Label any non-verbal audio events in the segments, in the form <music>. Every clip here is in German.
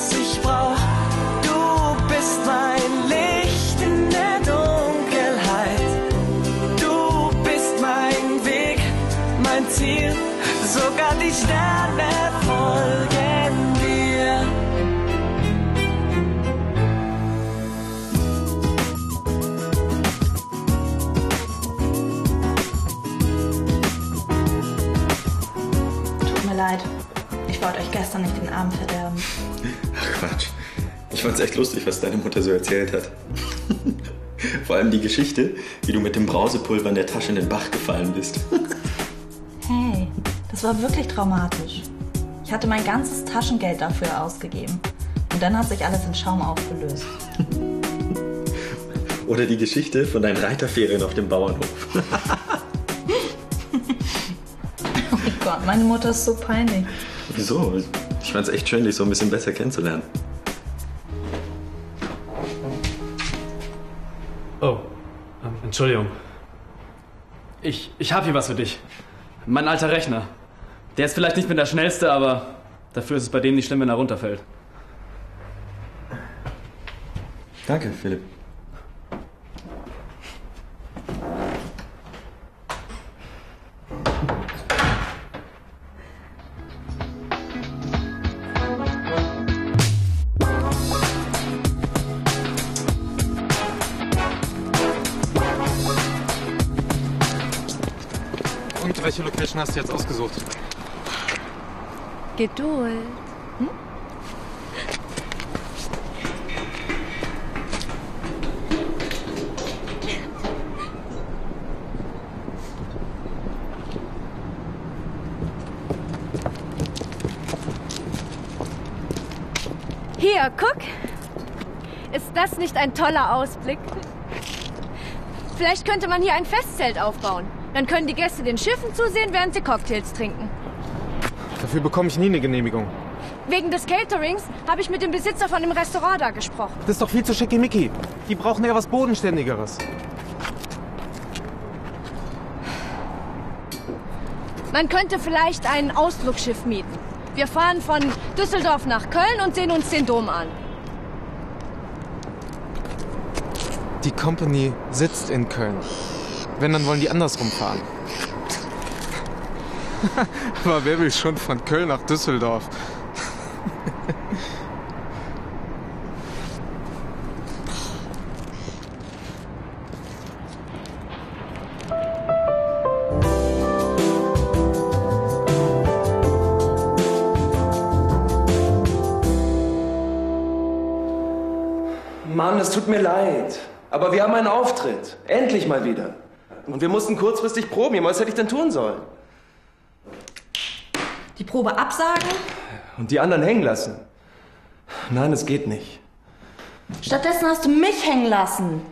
was ich brauch. Du bist mein Licht in der Dunkelheit. Du bist mein Weg, mein Ziel. Sogar die Sterne folgen dir. Tut mir leid ich wollte euch gestern nicht den Abend verderben. Ach Quatsch. Ich fand's echt lustig, was deine Mutter so erzählt hat. <laughs> Vor allem die Geschichte, wie du mit dem Brausepulver in der Tasche in den Bach gefallen bist. <laughs> hey, das war wirklich traumatisch. Ich hatte mein ganzes Taschengeld dafür ausgegeben. Und dann hat sich alles in Schaum aufgelöst. <laughs> Oder die Geschichte von deinen Reiterferien auf dem Bauernhof. oh Gott, meine Mutter ist so peinlich. Wieso? Ich fand's echt schön, dich so ein bisschen besser kennenzulernen. Oh, ähm, Entschuldigung. Ich, ich habe hier was für dich. Mein alter Rechner. Der ist vielleicht nicht mehr der schnellste, aber dafür ist es bei dem nicht schlimm, wenn er runterfällt. Danke, Philipp. Und welche Location hast du jetzt ausgesucht? Geduld. Hier, guck. Ist das nicht ein toller Ausblick? Vielleicht könnte man hier ein Festzelt aufbauen. Dann können die Gäste den Schiffen zusehen, während sie Cocktails trinken. Dafür bekomme ich nie eine Genehmigung. Wegen des Caterings habe ich mit dem Besitzer von dem Restaurant da gesprochen. Das ist doch viel zu schickimicki. Die brauchen eher was Bodenständigeres. Man könnte vielleicht ein Ausflugsschiff mieten. Wir fahren von Düsseldorf nach Köln und sehen uns den Dom an. Die Company sitzt in Köln. Wenn, dann wollen die andersrum fahren. <laughs> Aber wer will schon von Köln nach Düsseldorf? Mann, es tut mir leid. Aber wir haben einen Auftritt. Endlich mal wieder. Und wir mussten kurzfristig proben. Was hätte ich denn tun sollen? Die Probe absagen? Und die anderen hängen lassen? Nein, es geht nicht. Stattdessen hast du mich hängen lassen.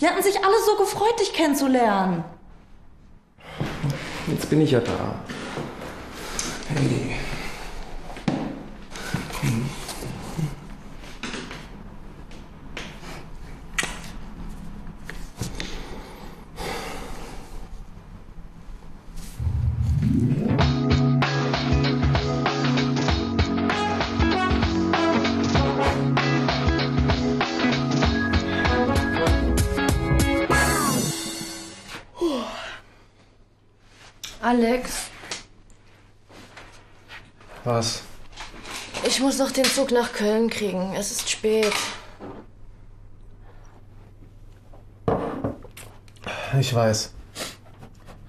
Die hatten sich alle so gefreut, dich kennenzulernen. Jetzt bin ich ja da. Hey. Alex, Was? ich muss noch den Zug nach Köln kriegen. Es ist spät. Ich weiß.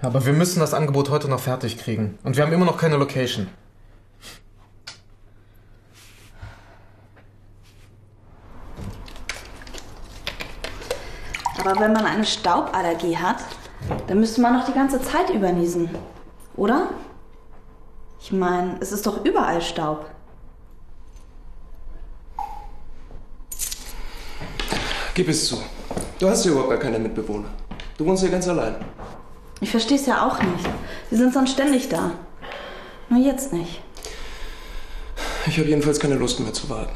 Aber wir müssen das Angebot heute noch fertig kriegen. Und wir haben immer noch keine Location. Aber wenn man eine Stauballergie hat, dann müsste man noch die ganze Zeit überniesen. Oder? Ich meine, es ist doch überall Staub. Gib es zu. Du hast hier überhaupt gar keine Mitbewohner. Du wohnst hier ganz allein. Ich verstehe es ja auch nicht. Sie sind sonst ständig da. Nur jetzt nicht. Ich habe jedenfalls keine Lust mehr zu warten.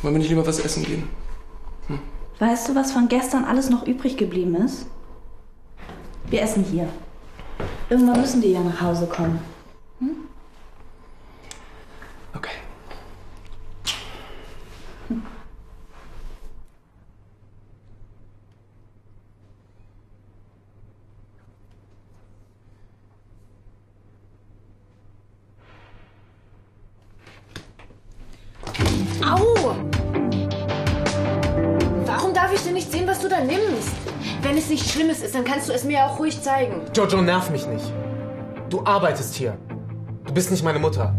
Wollen wir nicht lieber was essen gehen? Weißt du, was von gestern alles noch übrig geblieben ist? Wir essen hier. Irgendwann müssen die ja nach Hause kommen. Okay. Au! Warum darf ich denn nicht sehen, was du da nimmst? Wenn es nichts Schlimmes ist, dann kannst du es mir auch ruhig zeigen. Jojo, nerv mich nicht. Du arbeitest hier. Du bist nicht meine Mutter.